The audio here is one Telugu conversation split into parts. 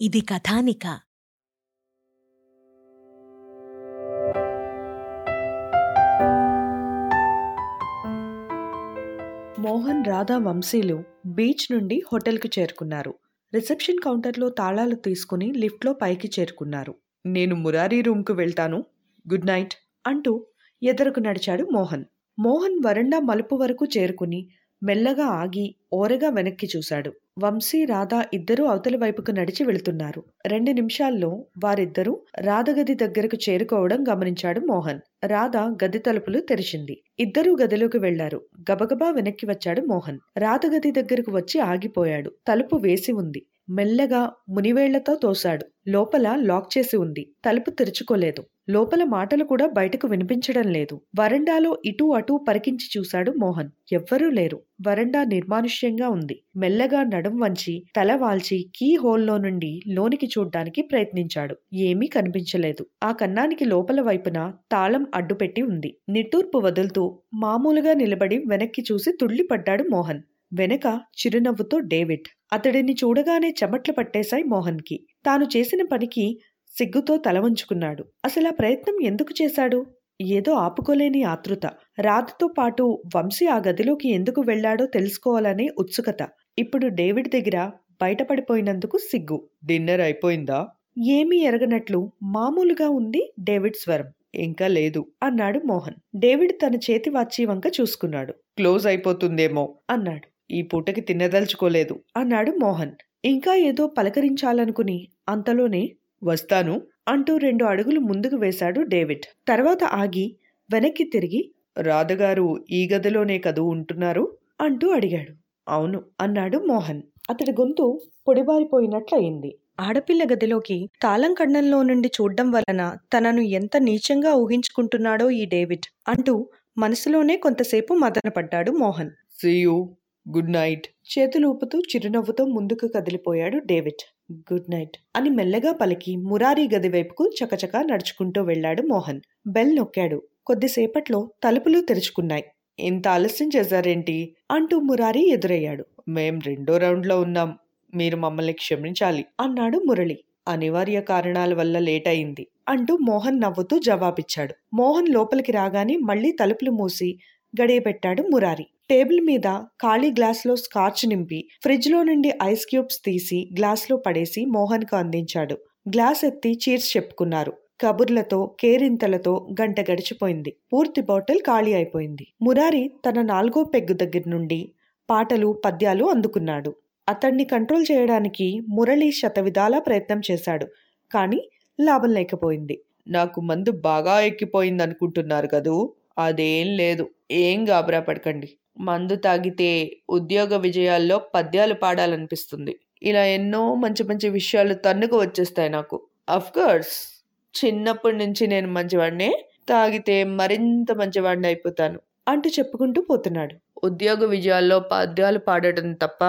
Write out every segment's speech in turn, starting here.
ఇది కథానిక. మోహన్ రాధా వంశీలు బీచ్ నుండి హోటల్కి చేరుకున్నారు. రిసెప్షన్ కౌంటర్లో తాళాలు తీసుకుని లిఫ్ట్లో పైకి చేరుకున్నారు. నేను మురారి రూమ్కు వెళ్తాను. గుడ్ నైట్ అంటూ ఎదురుకు నడిచాడు మోహన్. మోహన్ వరండా మలుపు వరకు చేరుకుని మెల్లగా ఆగి ఓరగా వెనక్కి చూశాడు. వంశీ రాధ ఇద్దరూ అవతలి వైపుకు నడిచి వెళుతున్నారు. రెండు నిమిషాల్లో వారిద్దరూ రాధ గది దగ్గరకు చేరుకోవడం గమనించాడు మోహన్. రాధ గది తలుపులు తెరిచింది. ఇద్దరూ గదిలోకి వెళ్ళారు. గబగబా వెనక్కి వచ్చాడు మోహన్. రాధ గది దగ్గరకు వచ్చి ఆగిపోయాడు. తలుపు వేసి ఉంది. మెల్లగా మునివేళ్ళతో తోశాడు. లోపల లాక్ చేసి ఉంది. తలుపు తెరుచుకోలేదు. లోపల మాటలు కూడా బయటకు వినిపించడం లేదు. వరండాలో ఇటూ అటూ పరికించి చూశాడు మోహన్. ఎవ్వరూ లేరు. వరండా నిర్మానుష్యంగా ఉంది. మెల్లగా నడుం వంచి తల వాల్చి కీ హోల్లో నుండి లోనికి చూడ్డానికి ప్రయత్నించాడు. ఏమీ కనిపించలేదు. ఆ కన్నానికి లోపల వైపున తాళం అడ్డుపెట్టి ఉంది. నిట్టూర్పు వదులుతూ మామూలుగా నిలబడి వెనక్కి చూసి తుళ్ళిపడ్డాడు మోహన్. వెనక చిరునవ్వుతో డేవిడ్. అతడిని చూడగానే చెమట్లు పట్టేశాయి మోహన్కి. తాను చేసిన పనికి సిగ్గుతో తల వంచుకున్నాడు. అసలు ఆ ప్రయత్నం ఎందుకు చేశాడు? ఏదో ఆపుకోలేని ఆతృత. రాధతో పాటు వంశీ ఆ గదిలోకి ఎందుకు వెళ్ళాడో తెలుసుకోవాలనే ఉత్సుకత. ఇప్పుడు డేవిడ్ దగ్గర బయటపడిపోయినందుకు సిగ్గు. డిన్నర్ అయిపోయిందా? ఏమీ ఎరగనట్లు మామూలుగా ఉంది డేవిడ్ స్వరం. ఇంకా లేదు. అన్నాడు మోహన్. డేవిడ్ తన చేతి వాచి వంక చూసుకున్నాడు. క్లోజ్ అయిపోతుందేమో. అన్నాడు. ఈ పూటకి తినదలుచుకోలేదు. అన్నాడు మోహన్. ఇంకా ఏదో పలకరించాలనుకుని అంతలోనే వస్తాను అంటూ రెండు అడుగులు ముందుకు వేశాడు డేవిడ్. తర్వాత ఆగి వెనక్కి తిరిగి రాధగారు ఈ గదిలోనే కదూ ఉంటున్నారు? అంటూ అడిగాడు. అవును అన్నాడు మోహన్. అతడి గొంతు పొడిబారిపోయినట్లయింది. ఆడపిల్ల గదిలోకి తాళం కన్నంలో నుండి చూడ్డం వలన తనను ఎంత నీచంగా ఊహించుకుంటున్నాడో ఈ డేవిడ్ అంటూ మనసులోనే కొంతసేపు మదనపడ్డాడు Mohan. See you good night. చేతులు ఊపుతూ చిరునవ్వుతో ముందుకు కదిలిపోయాడు డేవిడ్. గుడ్ నైట్ అని మెల్లగా పలికి మురారి గది వైపుకు చకచకా నడుచుకుంటూ వెళ్ళాడు మోహన్. బెల్ నొక్కాడు. కొద్దిసేపట్లో తలుపులు తెరుచుకున్నాయి. ఇంత ఆలస్యం చేశారేంటి? అంటూ మురారి ఎదురయ్యాడు. మేం రెండో రౌండ్లో ఉన్నాం. మీరు మమ్మల్ని క్షమించాలి అన్నాడు మురళి. అనివార్య కారణాల వల్ల లేట్ అయింది అంటూ మోహన్ నవ్వుతూ జవాబిచ్చాడు. మోహన్ లోపలికి రాగానే మళ్ళీ తలుపులు మూసి గడియబెట్టాడు మురారి. టేబుల్ మీద ఖాళీ గ్లాస్లో స్కాచ్ నింపి ఫ్రిడ్జ్లో నుండి ఐస్ క్యూబ్స్ తీసి గ్లాస్లో పడేసి మోహన్కు అందించాడు. గ్లాస్ ఎత్తి చీర్స్ చెప్పుకున్నారు. కబుర్లతో కేరింతలతో గంట గడిచిపోయింది. పూర్తి బాటిల్ ఖాళీ అయిపోయింది. మురారి తన నాలుగో పెగ్గు దగ్గర నుండి పాటలు పద్యాలు అందుకున్నాడు. అతన్ని కంట్రోల్ చేయడానికి మురళి శతవిధాలా ప్రయత్నం చేశాడు. కానీ లాభం లేకపోయింది. నాకు మందు బాగా ఎక్కిపోయిందనుకుంటున్నారు కదూ? అదేం లేదు. ఏం గాబరా పడకండి. మందు తాగితే ఉద్యోగ విజయాల్లో పద్యాలు పాడాలనిపిస్తుంది. ఇలా ఎన్నో మంచి మంచి విషయాలు తన్నుకు వచ్చేస్తాయి నాకు. కోర్స్ చిన్నప్పటి నుంచి నేను మంచివాడినే తాగితే మరింత మంచివాడిని అయిపోతాను అంటూ చెప్పుకుంటూ పోతున్నాడు. ఉద్యోగ విజయాల్లో పద్యాలు పాడటం తప్ప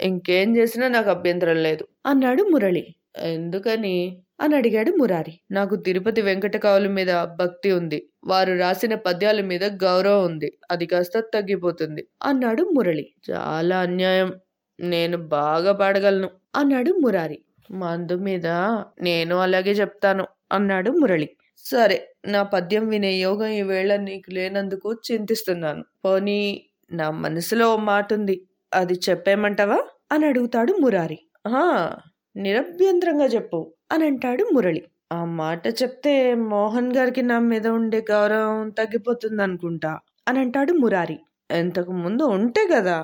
ఇంకేం చేసినా నాకు అభ్యంతరం లేదు అన్నాడు మురళి. ఎందుకని? అని అడిగాడు మురారి. నాకు తిరుపతి వెంకటకావుల మీద భక్తి ఉంది. వారు రాసిన పద్యాల మీద గౌరవం ఉంది. అది కాస్త తగ్గిపోతుంది అన్నాడు మురళి. చాలా అన్యాయం. నేను బాగా పాడగలను అన్నాడు మురారి. మందు మీద నేను అలాగే చెప్తాను అన్నాడు మురళి. సరే నా పద్యం వినే యోగం ఈవేళ నీకు లేనందుకు చింతిస్తున్నాను. పోనీ నా మనసులో మాట ఉంది అది చెప్పేమంటావా? అని అడుగుతాడు మురారి. నిరభ్యంతరంగా చెప్పు అని అంటాడు మురళి. ఆ మాట చెప్తే మోహన్ గారికి నా మీద ఉండే గౌరవం తగ్గిపోతుంది అనుకుంటా అని అంటాడు మురారి. ఇంతకు ముందు ఉంటే కదా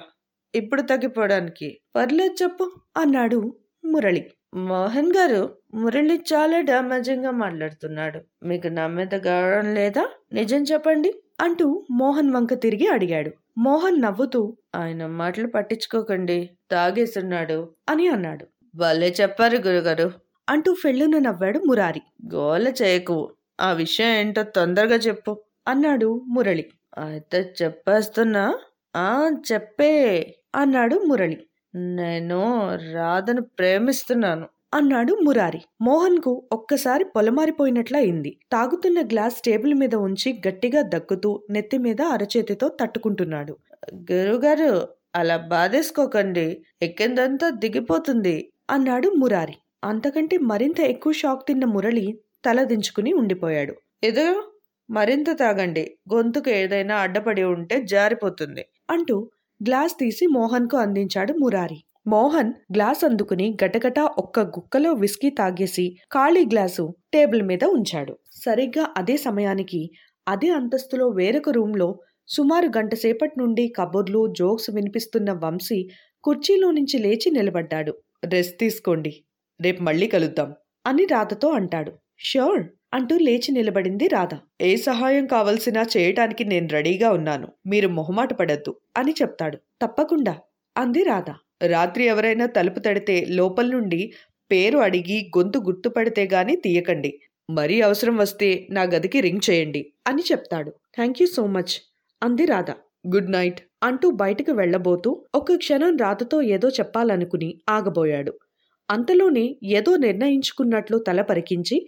ఇప్పుడు తగ్గిపోవడానికి. పర్లేదు చెప్పు అన్నాడు మురళి. మోహన్ గారు మురళి చాలా డామేజింగ్గా మాట్లాడుతున్నాడు. మీకు నా మీద గౌరవం లేదా? నిజం చెప్పండి అంటూ మోహన్ వంక తిరిగి అడిగాడు. మోహన్ నవ్వుతూ ఆయన మాటలు పట్టించుకోకండి తాగేస్తున్నాడు అని అన్నాడు. భలే చెప్పారు గురుగారు. అంటూ ఫెళ్ళున నవ్వాడు మురారి. గోల చేయకు. ఆ విషయం ఏంటో తొందరగా చెప్పు అన్నాడు మురళి. అయితే చెప్పేస్తున్నా? ఆ చెప్పే అన్నాడు మురళి. నేను రాధను ప్రేమిస్తున్నాను అన్నాడు మురారి. మోహన్కు ఒక్కసారి పొలమారిపోయినట్ల అయింది. తాగుతున్న గ్లాస్ టేబుల్ మీద ఉంచి గట్టిగా దక్కుతూ నెత్తి మీద అరచేతితో తట్టుకుంటున్నాడు. గురుగారు అలా బాధేసుకోకండి. ఎక్కిందంతా దిగిపోతుంది. అన్నాడు మురారి. అంతకంటే మరింత ఎక్కువ షాక్ తిన్న మురళి తల దించుకుని ఉండిపోయాడు. ఏదో మరింత తాగండి. గొంతుకు ఏదైనా అడ్డపడి ఉంటే జారిపోతుంది. అంటూ గ్లాస్ తీసి మోహన్కు అందించాడు మురారి. మోహన్ గ్లాస్ అందుకుని గటగటా ఒక్క గుక్కలో విస్కీ తాగేసి ఖాళీ గ్లాసు టేబుల్ మీద ఉంచాడు. సరిగ్గా అదే సమయానికి అదే అంతస్తులో వేరొక రూంలో సుమారు గంట సేపటి నుండి కబుర్లు జోక్స్ వినిపిస్తున్న వంశీ కుర్చీలో నుంచి లేచి నిలబడ్డాడు. రెస్ట్ తీసుకోండి. రేపు మళ్ళీ కలుద్దాం అని రాధతో అంటాడు. ష్యూర్ అంటూ లేచి నిలబడింది రాధ. ఏ సహాయం కావలసినా చేయటానికి నేను రెడీగా ఉన్నాను. మీరు మొహమాట పడద్దు అని చెప్తాడు. తప్పకుండా అంది రాధ. రాత్రి ఎవరైనా తలుపు తడితే లోపల నుండి పేరు అడిగి గొంతు గుర్తుపడితే గాని తీయకండి. మరీ అవసరం వస్తే నా గదికి రింగ్ చేయండి అని చెప్తాడు. థ్యాంక్ యూ సో మచ్ అంది రాధ. Good night. అంటూ బయటకు వెళ్ళబోతూ ఒక్క క్షణం రాధతో ఏదో చెప్పాలనుకుని ఆగబోయాడు. అంతలోనే ఏదో నిర్ణయించుకున్నట్లు తల పరికించి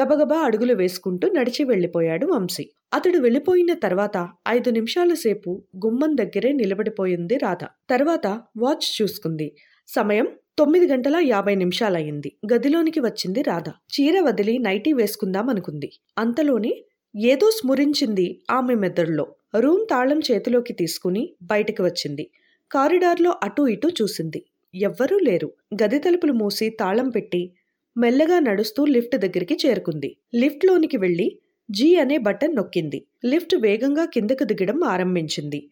గబగబా అడుగులు వేసుకుంటూ నడిచి వెళ్ళిపోయాడు వంశీ. అతడు వెళ్ళిపోయిన తర్వాత ఐదు నిమిషాల సేపు గుమ్మం దగ్గరే నిలబడిపోయింది రాధ. తర్వాత వాచ్ చూసుకుంది. సమయం తొమ్మిది గంటల యాభై నిమిషాలయ్యింది. గదిలోనికి వచ్చింది రాధ. చీర వదిలి నైటీ వేసుకుందాం అనుకుంది అంతలోనే ఏదో స్మురించింది ఆమె మెదడులో. రూమ్ తాళం చేతిలోకి తీసుకుని బయటికి వచ్చింది. కారిడార్లో అటూ ఇటూ చూసింది. ఎవ్వరూ లేరు. గది తలుపులు మూసి తాళం పెట్టి మెల్లగా నడుస్తూ లిఫ్ట్ దగ్గరికి చేరుకుంది. లిఫ్ట్లోనికి వెళ్ళి జీ అనే బటన్ నొక్కింది. లిఫ్ట్ వేగంగా కిందకు దిగడం ఆరంభించింది.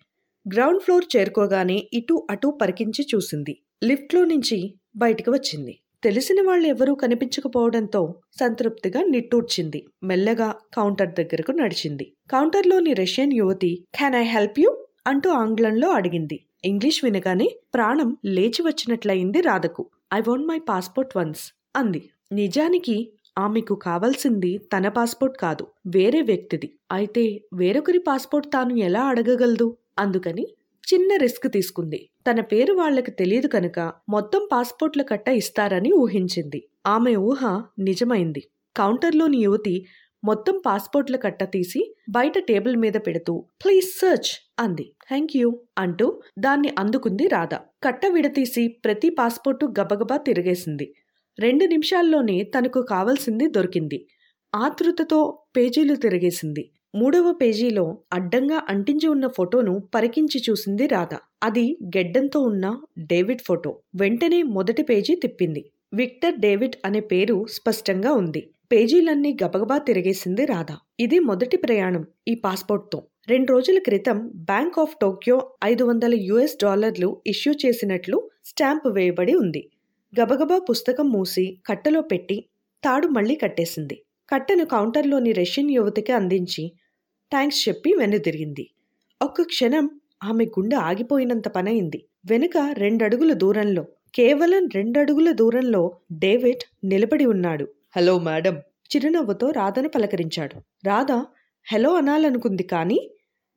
గ్రౌండ్ ఫ్లోర్ చేరుకోగానే ఇటూ అటూ పరికించి చూసింది. లిఫ్ట్లో నుంచి బయటికి వచ్చింది. తెలిసిన వాళ్ళు ఎవరూ కనిపించకపోవడంతో సంతృప్తిగా నిట్టూర్చింది. మెల్లగా కౌంటర్ దగ్గరకు నడిచింది. కౌంటర్లోని రష్యన్ యువతి కెన్ ఐ హెల్ప్ యూ అంటూ ఆంగ్లంలో అడిగింది. ఇంగ్లీష్ వినగానే ప్రాణం లేచి వచ్చినట్లయింది రాధకు. I want my passport once అంది. నిజానికి ఆమెకు కావాల్సింది తన పాస్పోర్ట్ కాదు వేరే వ్యక్తిది. అయితే వేరొకరి పాస్పోర్ట్ తాను ఎలా అడగగలదు? అందుకని చిన్న రిస్క్ తీసుకుంది. తన పేరు వాళ్ళకు తెలియదు కనుక మొత్తం పాస్పోర్ట్ల కట్ట ఇస్తారని ఊహించింది. ఆమె ఊహ నిజమైంది. కౌంటర్లోని యువతి మొత్తం పాస్పోర్ట్ల కట్ట తీసి బయట టేబుల్ మీద పెడుతూ ప్లీజ్ సర్చ్ అంది. థ్యాంక్ యూ అంటూ దాన్ని అందుకుంది రాధ. కట్ట విడతీసి ప్రతి పాస్పోర్టు గబగబా తిరిగేసింది. రెండు నిమిషాల్లోనే తనకు కావలసింది దొరికింది. ఆతృతతో పేజీలు తిరిగేసింది. మూడవ పేజీలో అడ్డంగా అంటించి ఉన్న ఫోటోను పరికించి చూసింది రాధ. అది గెడ్డంతో ఉన్న డేవిడ్ ఫోటో. వెంటనే మొదటి పేజీ తిప్పింది. విక్టర్ డేవిడ్ అనే పేరు స్పష్టంగా ఉంది. పేజీలన్నీ గబగబా తిరిగేసింది రాధ. ఇది మొదటి ప్రయాణం ఈ పాస్పోర్ట్తో. రెండు రోజుల క్రితం బ్యాంక్ ఆఫ్ టోక్యో ఐదు వందల యుఎస్ డాలర్లు ఇష్యూ చేసినట్లు స్టాంప్ వేయబడి ఉంది. గబగబా పుస్తకం మూసి కట్టలో పెట్టి తాడు మళ్ళీ కట్టేసింది. కట్టను కౌంటర్లోని రష్యన్ యువతికి అందించి థ్యాంక్స్ చెప్పి వెనుదిరిగింది ఒక్క క్షణం ఆమె గుండె ఆగిపోయినంత పనయింది వెనుక రెండడుగుల దూరంలో కేవలం రెండడుగుల దూరంలో డేవిడ్ నిలబడి ఉన్నాడు. Hello madam. చిరునవ్వుతో రాధను పలకరించాడు. రాధ హలో అనాలనుకుంది కానీ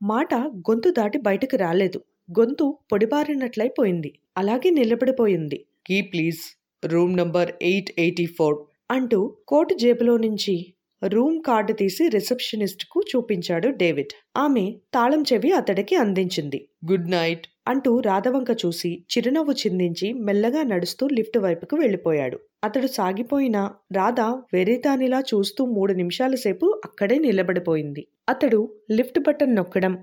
మాట గొంతు దాటి బయటకు రాలేదు. గొంతు పొడిబారినట్లయిపోయింది అలాగే నిలబడిపోయింది. Key please? Room number eight eighty four. అంటూ కోటు జేబులో నుంచి రూమ్ కార్డు తీసి రిసెప్షనిస్ట్కు చూపించాడు డేవిడ్. ఆమె తాళం చెవి అతడికి అందించింది. Good night. అంటూ రాధవంక చూసి చిరునవ్వు చిందించి మెల్లగా నడుస్తూ లిఫ్ట్ వైపుకు వెళ్ళిపోయాడు అతడు సాగిపోయిన రాధ వెరితానిలా చూస్తూ మూడు నిమిషాల సేపు అక్కడే నిలబడిపోయింది. అతడు లిఫ్ట్ బటన్ నొక్కడం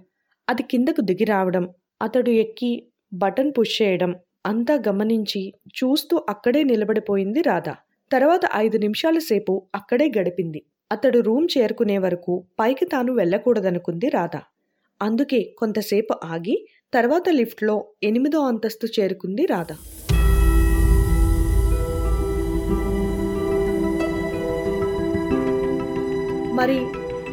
అది కిందకు దిగి రావడం అతడు ఎక్కి బటన్ పుష్ చేయడం అంతా గమనించి చూస్తూ అక్కడే నిలబడిపోయింది రాధ. తర్వాత ఐదు నిమిషాల సేపు అక్కడే గడిపింది. అతడు రూమ్ చేరుకునే వరకు పైకి తాను వెళ్ళకూడదనుకుంది రాధ. అందుకే కొంతసేపు ఆగి తర్వాత లిఫ్ట్లో ఎనిమిదో అంతస్తు చేరుకుంది రాధ. మరి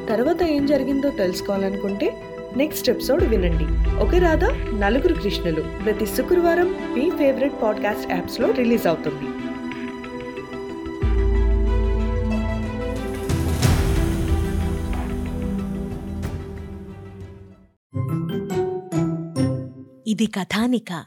తర్వాత ఏం జరిగిందో తెలుసుకోవాలనుకుంటే నెక్స్ట్ ఎపిసోడ్ వినండి. ఒకే రాధ? నలుగురు కృష్ణులు. ప్రతి శుక్రవారం మీ ఫేవరెట్ పాడ్కాస్ట్ యాప్స్లో రిలీజ్ అవుతుంది. ఇది కథానిక